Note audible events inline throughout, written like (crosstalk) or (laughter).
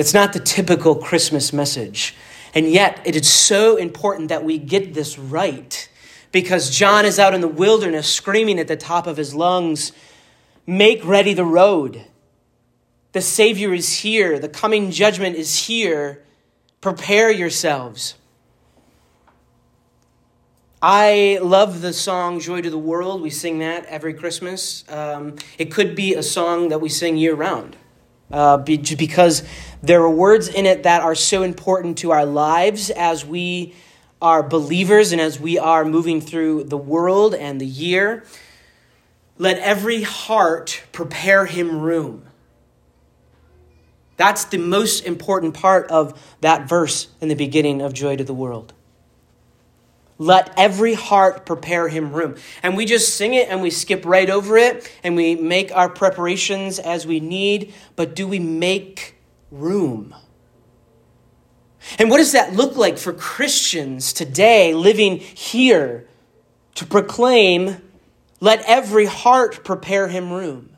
That's not the typical Christmas message. And yet, it is so important that we get this right because John is out in the wilderness screaming at the top of his lungs, Make ready the road. The Savior is here. The coming judgment is here. Prepare yourselves. I love the song Joy to the World. We sing that every Christmas. Um, it could be a song that we sing year round uh, because there are words in it that are so important to our lives as we are believers and as we are moving through the world and the year. Let every heart prepare him room. That's the most important part of that verse in the beginning of Joy to the World. Let every heart prepare him room. And we just sing it and we skip right over it and we make our preparations as we need, but do we make room? And what does that look like for Christians today living here to proclaim, let every heart prepare him room?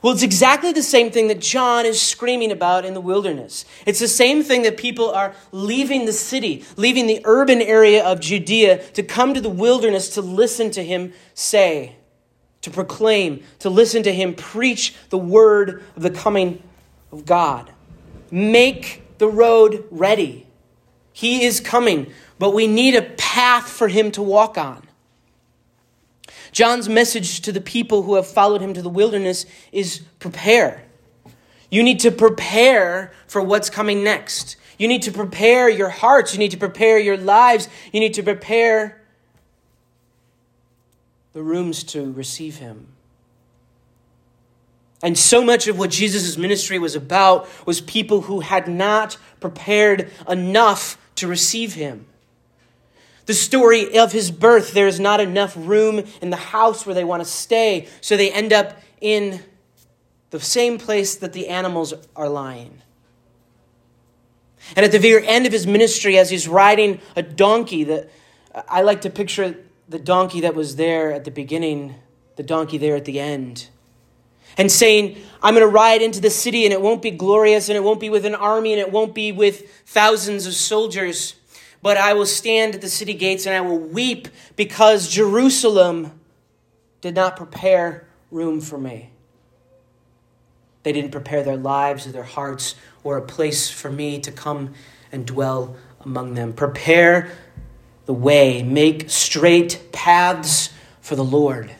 Well, it's exactly the same thing that John is screaming about in the wilderness. It's the same thing that people are leaving the city, leaving the urban area of Judea to come to the wilderness to listen to him say, to proclaim, to listen to him preach the word of the coming of God. Make the road ready. He is coming, but we need a path for him to walk on. John's message to the people who have followed him to the wilderness is prepare. You need to prepare for what's coming next. You need to prepare your hearts. You need to prepare your lives. You need to prepare the rooms to receive him. And so much of what Jesus' ministry was about was people who had not prepared enough to receive him. The story of his birth, there is not enough room in the house where they want to stay, so they end up in the same place that the animals are lying. And at the very end of his ministry, as he's riding a donkey, that I like to picture the donkey that was there at the beginning, the donkey there at the end. And saying, I'm going to ride into the city and it won't be glorious and it won't be with an army and it won't be with thousands of soldiers. But I will stand at the city gates and I will weep because Jerusalem did not prepare room for me. They didn't prepare their lives or their hearts or a place for me to come and dwell among them. Prepare the way, make straight paths for the Lord.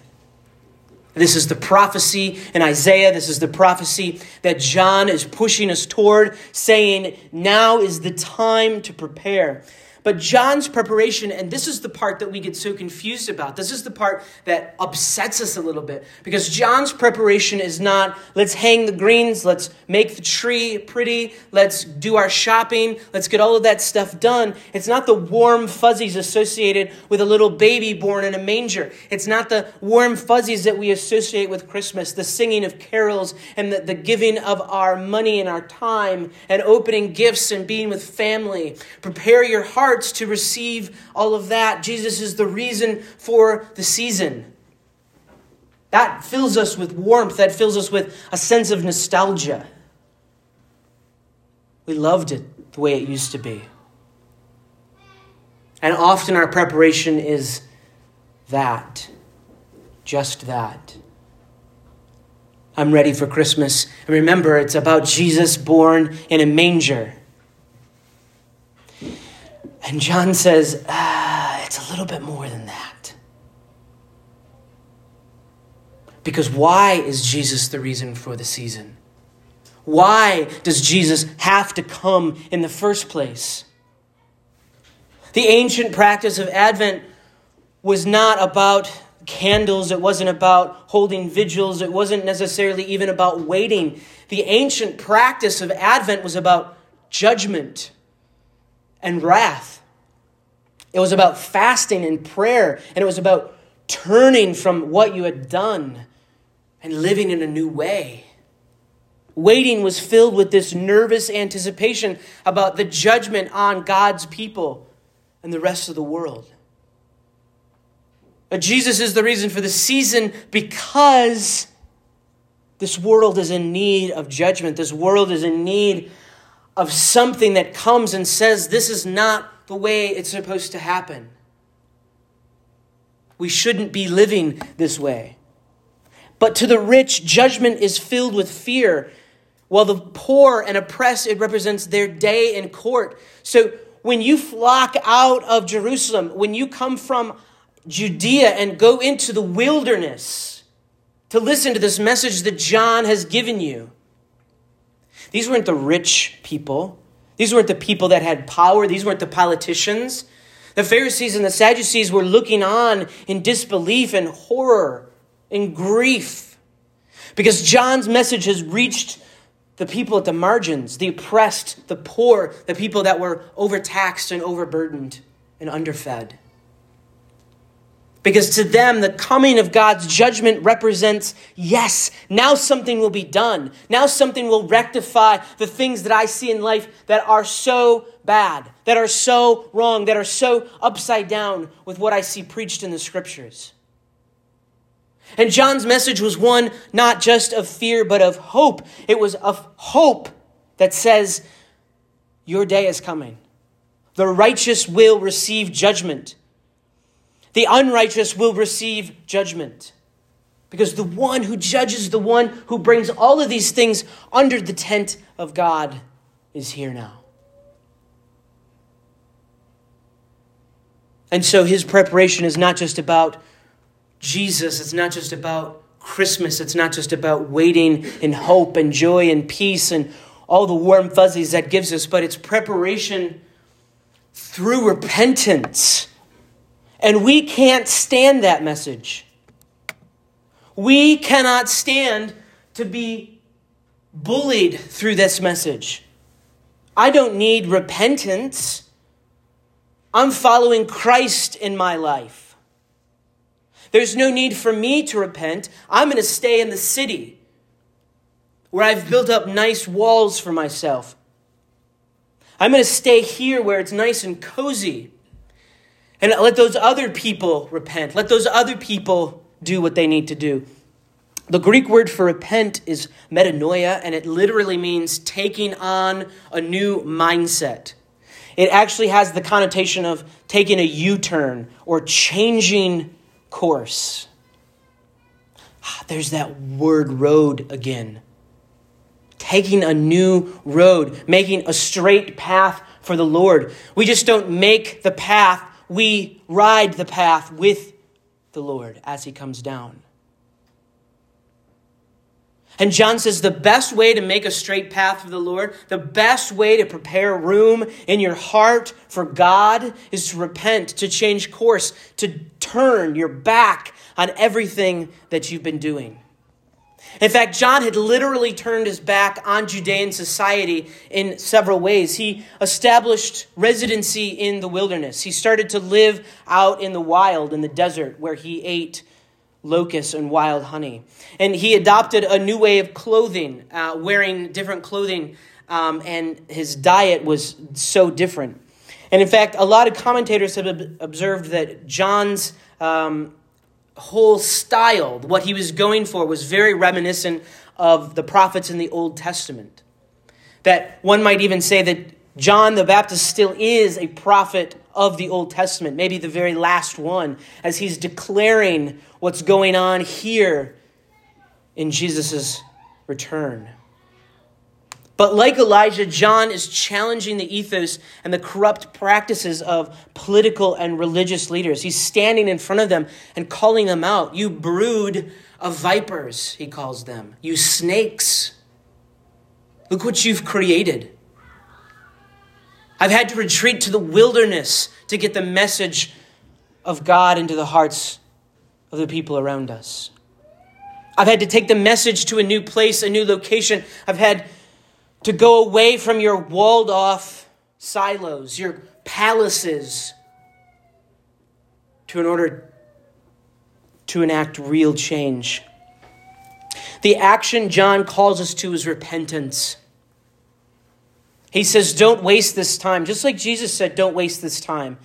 This is the prophecy in Isaiah. This is the prophecy that John is pushing us toward, saying, Now is the time to prepare. But John's preparation, and this is the part that we get so confused about. This is the part that upsets us a little bit. Because John's preparation is not, let's hang the greens, let's make the tree pretty, let's do our shopping, let's get all of that stuff done. It's not the warm fuzzies associated with a little baby born in a manger. It's not the warm fuzzies that we associate with Christmas, the singing of carols and the, the giving of our money and our time and opening gifts and being with family. Prepare your heart hearts to receive all of that. Jesus is the reason for the season. That fills us with warmth, that fills us with a sense of nostalgia. We loved it the way it used to be. And often our preparation is that, just that. I'm ready for Christmas. And remember, it's about Jesus born in a manger. And John says, ah, it's a little bit more than that. Because why is Jesus the reason for the season? Why does Jesus have to come in the first place? The ancient practice of Advent was not about candles, it wasn't about holding vigils, it wasn't necessarily even about waiting. The ancient practice of Advent was about judgment and wrath. It was about fasting and prayer, and it was about turning from what you had done and living in a new way. Waiting was filled with this nervous anticipation about the judgment on God's people and the rest of the world. But Jesus is the reason for the season because This world is in need of judgment. This world is in need of something that comes and says, This is not the way it's supposed to happen. We shouldn't be living this way. But to the rich, judgment is filled with fear, while the poor and oppressed, it represents their day in court. So when you flock out of Jerusalem, when you come from Judea and go into the wilderness to listen to this message that John has given you, these weren't the rich people. These weren't the people that had power. These weren't the politicians. The Pharisees and the Sadducees were looking on in disbelief and horror and grief because John's message has reached the people at the margins, the oppressed, the poor, the people that were overtaxed and overburdened and underfed. Because to them, the coming of God's judgment represents yes, now something will be done. Now something will rectify the things that I see in life that are so bad, that are so wrong, that are so upside down with what I see preached in the scriptures. And John's message was one not just of fear, but of hope. It was of hope that says, Your day is coming. The righteous will receive judgment. The unrighteous will receive judgment. Because the one who judges, the one who brings all of these things under the tent of God, is here now. And so his preparation is not just about Jesus, it's not just about Christmas, it's not just about waiting in hope and joy and peace and all the warm fuzzies that gives us, but it's preparation through repentance and we can't stand that message. We cannot stand to be bullied through this message. I don't need repentance. I'm following Christ in my life. There's no need for me to repent. I'm going to stay in the city where I've built up nice walls for myself. I'm going to stay here where it's nice and cozy. And let those other people repent. Let those other people do what they need to do. The Greek word for repent is metanoia, and it literally means taking on a new mindset. It actually has the connotation of taking a U turn or changing course. Ah, there's that word road again. Taking a new road, making a straight path for the Lord. We just don't make the path we ride the path with the Lord as he comes down. And John says the best way to make a straight path for the Lord, the best way to prepare room in your heart for God is to repent, to change course, to turn your back on everything that you've been doing. In fact, John had literally turned his back on Judean society in several ways. He established residency in the wilderness. He started to live out in the wild, in the desert, where he ate locusts and wild honey. And he adopted a new way of clothing, uh, wearing different clothing, um, and his diet was so different. And in fact, a lot of commentators have observed that John's um, whole style, what he was going for, was very reminiscent of the prophets in the Old Testament. That one might even say that John the Baptist still is a prophet of the Old Testament, maybe the very last one, as he's declaring what's going on here in Jesus' return. But like Elijah, John is challenging the ethos and the corrupt practices of political and religious leaders. He's standing in front of them and calling them out. You brood of vipers, he calls them. You snakes. Look what you've created. I've had to retreat to the wilderness to get the message of God into the hearts of the people around us. I've had to take the message to a new place, a new location. I've had to go away from your walled off silos, your palaces, to in order to enact real change. The action John calls us to is repentance. He says, Don't waste this time. Just like Jesus said, Don't waste this time.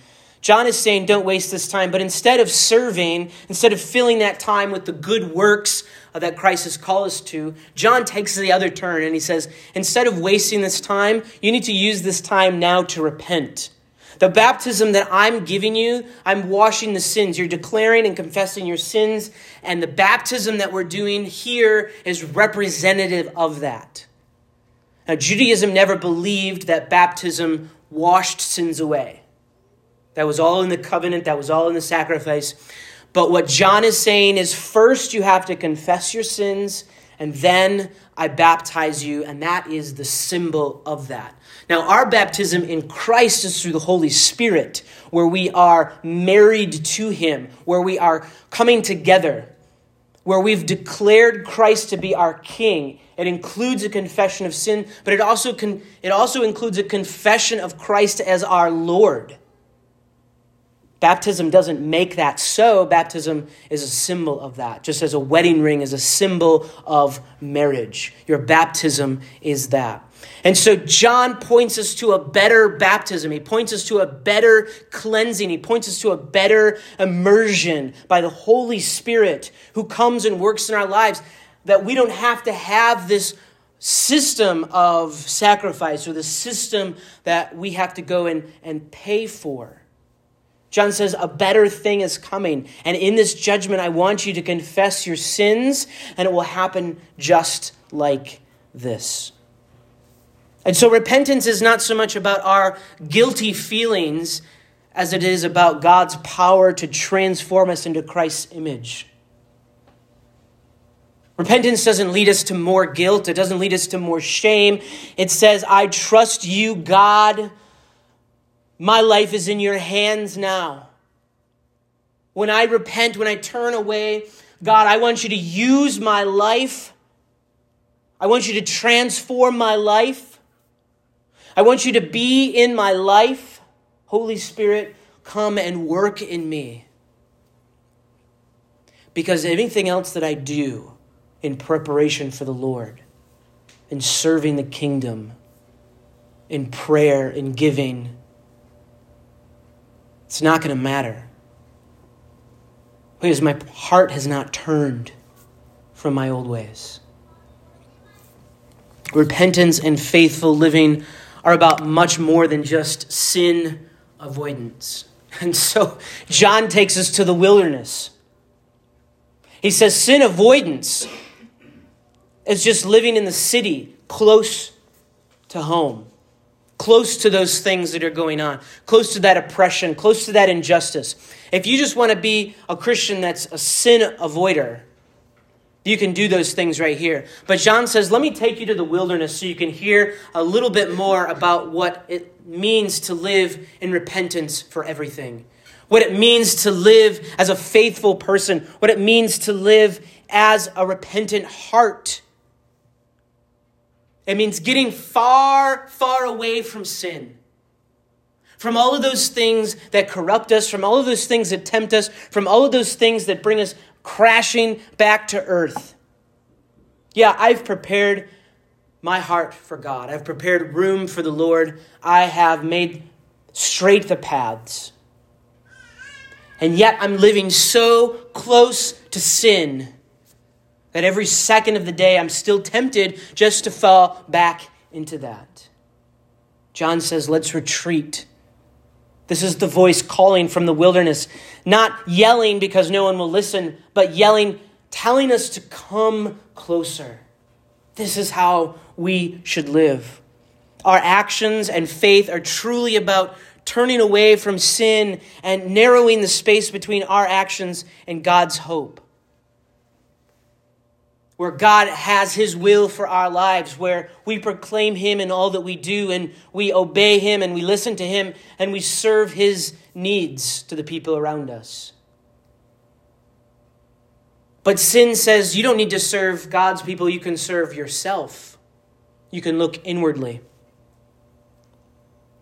John is saying, don't waste this time, but instead of serving, instead of filling that time with the good works uh, that Christ has called us to, John takes the other turn and he says, instead of wasting this time, you need to use this time now to repent. The baptism that I'm giving you, I'm washing the sins. You're declaring and confessing your sins, and the baptism that we're doing here is representative of that. Now, Judaism never believed that baptism washed sins away. That was all in the covenant, that was all in the sacrifice. But what John is saying is first you have to confess your sins, and then I baptize you, and that is the symbol of that. Now, our baptism in Christ is through the Holy Spirit, where we are married to Him, where we are coming together, where we've declared Christ to be our King. It includes a confession of sin, but it also, con- it also includes a confession of Christ as our Lord. Baptism doesn't make that so. Baptism is a symbol of that, just as a wedding ring is a symbol of marriage. Your baptism is that. And so John points us to a better baptism. He points us to a better cleansing. He points us to a better immersion by the Holy Spirit who comes and works in our lives, that we don't have to have this system of sacrifice or the system that we have to go and, and pay for. John says, A better thing is coming. And in this judgment, I want you to confess your sins, and it will happen just like this. And so repentance is not so much about our guilty feelings as it is about God's power to transform us into Christ's image. Repentance doesn't lead us to more guilt, it doesn't lead us to more shame. It says, I trust you, God my life is in your hands now. When I repent, when I turn away, God, I want you to use my life. I want you to transform my life. I want you to be in my life. Holy Spirit, come and work in me. Because anything else that I do in preparation for the Lord, in serving the kingdom, in prayer, in giving, it's not going to matter. Because my heart has not turned from my old ways. Repentance and faithful living are about much more than just sin avoidance. (laughs) And so John takes us to the wilderness. He says sin avoidance is just living in the city close to home close to those things that are going on, close to that oppression, close to that injustice. If you just want to be a Christian that's a sin avoider, you can do those things right here. But John says, let me take you to the wilderness so you can hear a little bit more about what it means to live in repentance for everything. What it means to live as a faithful person. What it means to live as a repentant heart. It means getting far, far away from sin. From all of those things that corrupt us, from all of those things that tempt us, from all of those things that bring us crashing back to earth. Yeah, I've prepared my heart for God. I've prepared room for the Lord. I have made straight the paths. And yet I'm living so close to sin that every second of the day I'm still tempted just to fall back into that. John says, let's retreat. This is the voice calling from the wilderness, not yelling because no one will listen, but yelling, telling us to come closer. This is how we should live. Our actions and faith are truly about turning away from sin and narrowing the space between our actions and God's hope where God has His will for our lives, where we proclaim Him in all that we do, and we obey Him, and we listen to Him, and we serve His needs to the people around us. But sin says you don't need to serve God's people, you can serve yourself. You can look inwardly.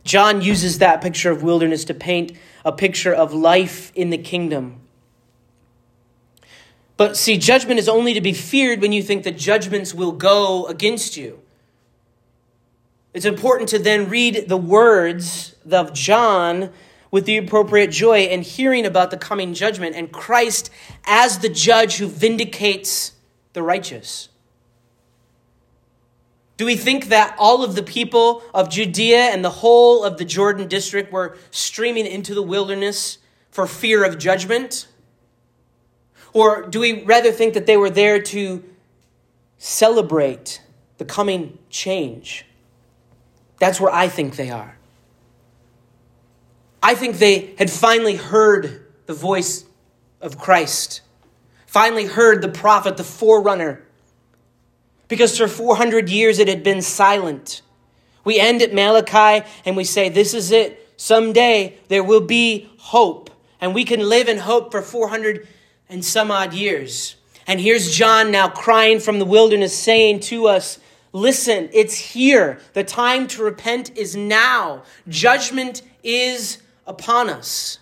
John uses that picture of wilderness to paint a picture of life in the kingdom but see, judgment is only to be feared when you think that judgments will go against you. It's important to then read the words of John with the appropriate joy and hearing about the coming judgment and Christ as the judge who vindicates the righteous? Do we think that all of the people of Judea and the whole of the Jordan district were streaming into the wilderness for fear of judgment? Or do we rather think that they were there to celebrate the coming change? That's where I think they are. I think they had finally heard the voice of Christ, finally heard the prophet, the forerunner, because for 400 years it had been silent. We end at Malachi and we say, This is it. Someday there will be hope, and we can live in hope for 400 and some odd years. And here's John now crying from the wilderness, saying to us, Listen, it's here. The time to repent is now. Judgment is upon us.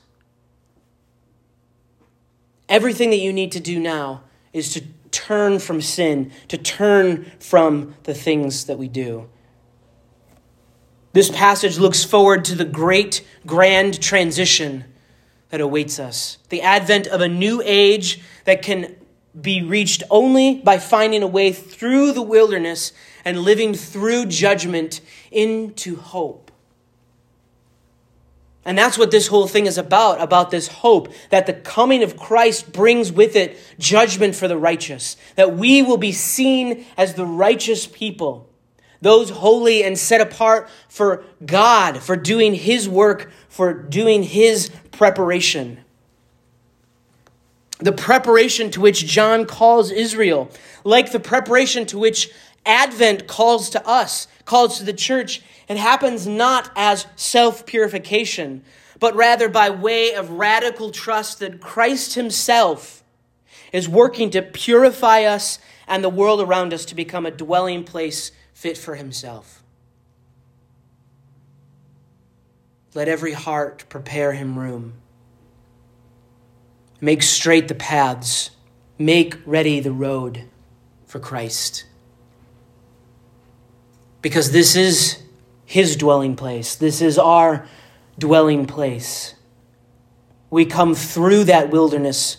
Everything that you need to do now is to turn from sin, to turn from the things that we do. This passage looks forward to the great grand transition that awaits us, the advent of a new age that can be reached only by finding a way through the wilderness and living through judgment into hope. And that's what this whole thing is about, about this hope that the coming of Christ brings with it judgment for the righteous, that we will be seen as the righteous people, those holy and set apart for God, for doing His work, for doing His preparation. The preparation to which John calls Israel, like the preparation to which Advent calls to us, calls to the church, it happens not as self purification, but rather by way of radical trust that Christ Himself is working to purify us and the world around us to become a dwelling place fit for Himself. Let every heart prepare Him room. Make straight the paths, make ready the road for Christ because this is his dwelling place. This is our dwelling place. We come through that wilderness.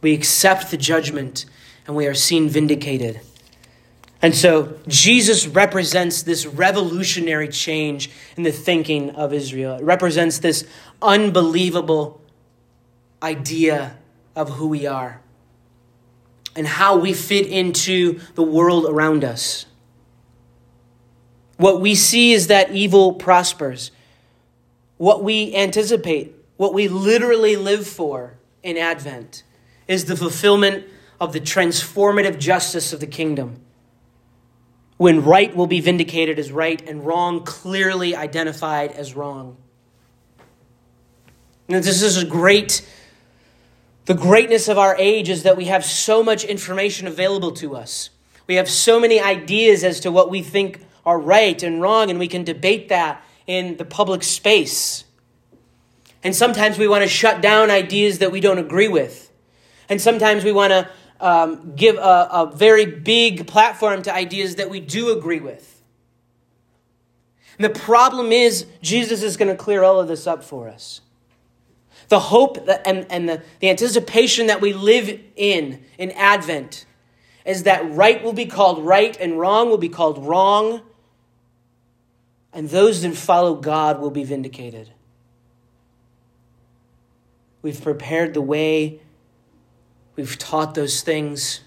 We accept the judgment and we are seen vindicated. And so Jesus represents this revolutionary change in the thinking of Israel. It represents this unbelievable idea of who we are and how we fit into the world around us. What we see is that evil prospers. What we anticipate, what we literally live for in Advent, is the fulfillment of the transformative justice of the kingdom. When right will be vindicated as right and wrong clearly identified as wrong. Now, this is a great, the greatness of our age is that we have so much information available to us. We have so many ideas as to what we think are right and wrong, and we can debate that in the public space. And sometimes we want to shut down ideas that we don't agree with. And sometimes we want to um, give a, a very big platform to ideas that we do agree with. And the problem is, Jesus is going to clear all of this up for us. The hope that, and, and the, the anticipation that we live in in Advent is that right will be called right and wrong will be called wrong and those that follow God will be vindicated. We've prepared the way, we've taught those things,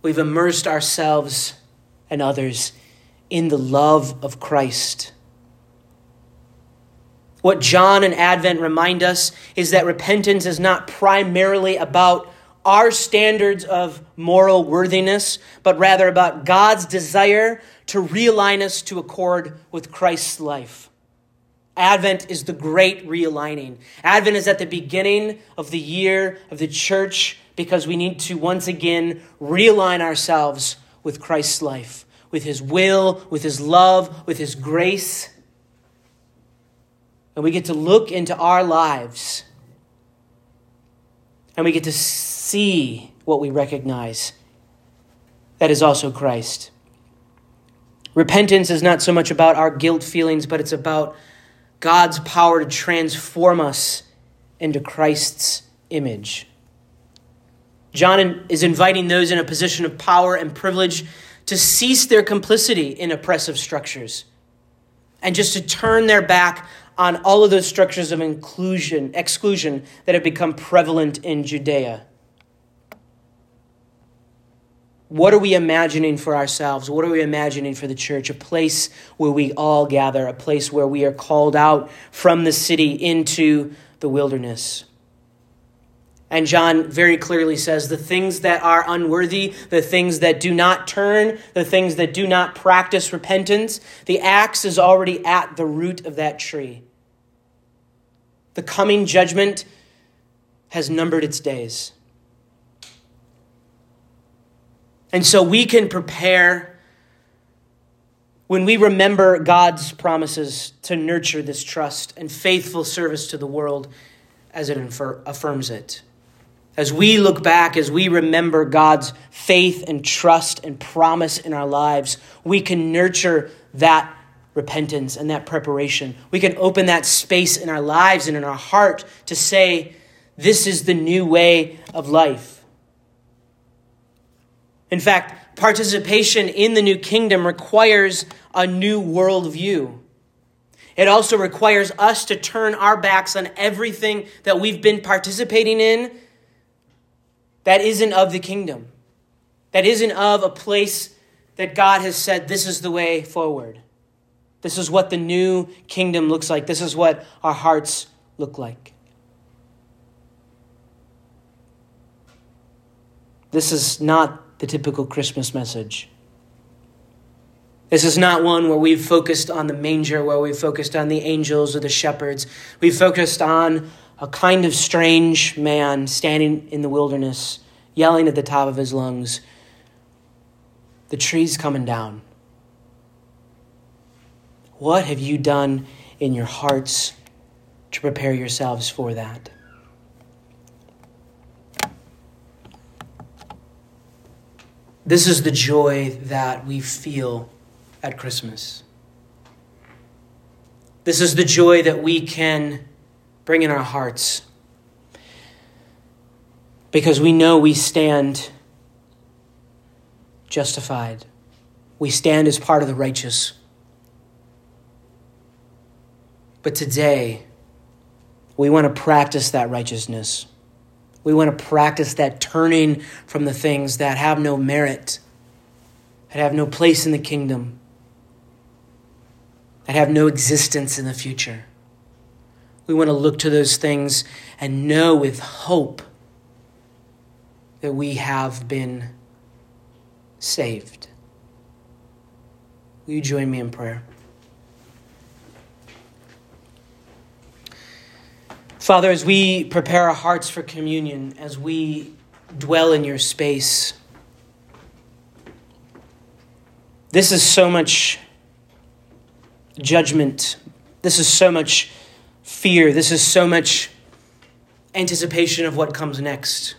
we've immersed ourselves and others in the love of Christ. What John and Advent remind us is that repentance is not primarily about our standards of moral worthiness, but rather about God's desire to realign us to accord with Christ's life. Advent is the great realigning. Advent is at the beginning of the year of the church because we need to once again realign ourselves with Christ's life, with his will, with his love, with his grace. And we get to look into our lives and we get to see what we recognize. That is also Christ. Repentance is not so much about our guilt feelings, but it's about God's power to transform us into Christ's image. John is inviting those in a position of power and privilege to cease their complicity in oppressive structures and just to turn their back on all of those structures of inclusion, exclusion that have become prevalent in Judea. What are we imagining for ourselves? What are we imagining for the church? A place where we all gather, a place where we are called out from the city into the wilderness. And John very clearly says the things that are unworthy, the things that do not turn, the things that do not practice repentance, the axe is already at the root of that tree. The coming judgment has numbered its days. And so we can prepare when we remember God's promises to nurture this trust and faithful service to the world as it affirms it. As we look back, as we remember God's faith and trust and promise in our lives, we can nurture that repentance and that preparation. We can open that space in our lives and in our heart to say, This is the new way of life. In fact, participation in the new kingdom requires a new worldview. It also requires us to turn our backs on everything that we've been participating in that isn't of the kingdom, that isn't of a place that God has said, this is the way forward. This is what the new kingdom looks like. This is what our hearts look like. This is not the typical Christmas message. This is not one where we've focused on the manger, where we've focused on the angels or the shepherds. We've focused on a kind of strange man standing in the wilderness, yelling at the top of his lungs, The tree's coming down. What have you done in your hearts to prepare yourselves for that? This is the joy that we feel at Christmas. This is the joy that we can bring in our hearts because we know we stand justified. We stand as part of the righteous. But today, we want to practice that righteousness. We want to practice that turning from the things that have no merit, that have no place in the kingdom, that have no existence in the future. We want to look to those things and know with hope that we have been saved. Will you join me in prayer? Father, as we prepare our hearts for communion, as we dwell in your space, this is so much judgment. This is so much fear. This is so much anticipation of what comes next.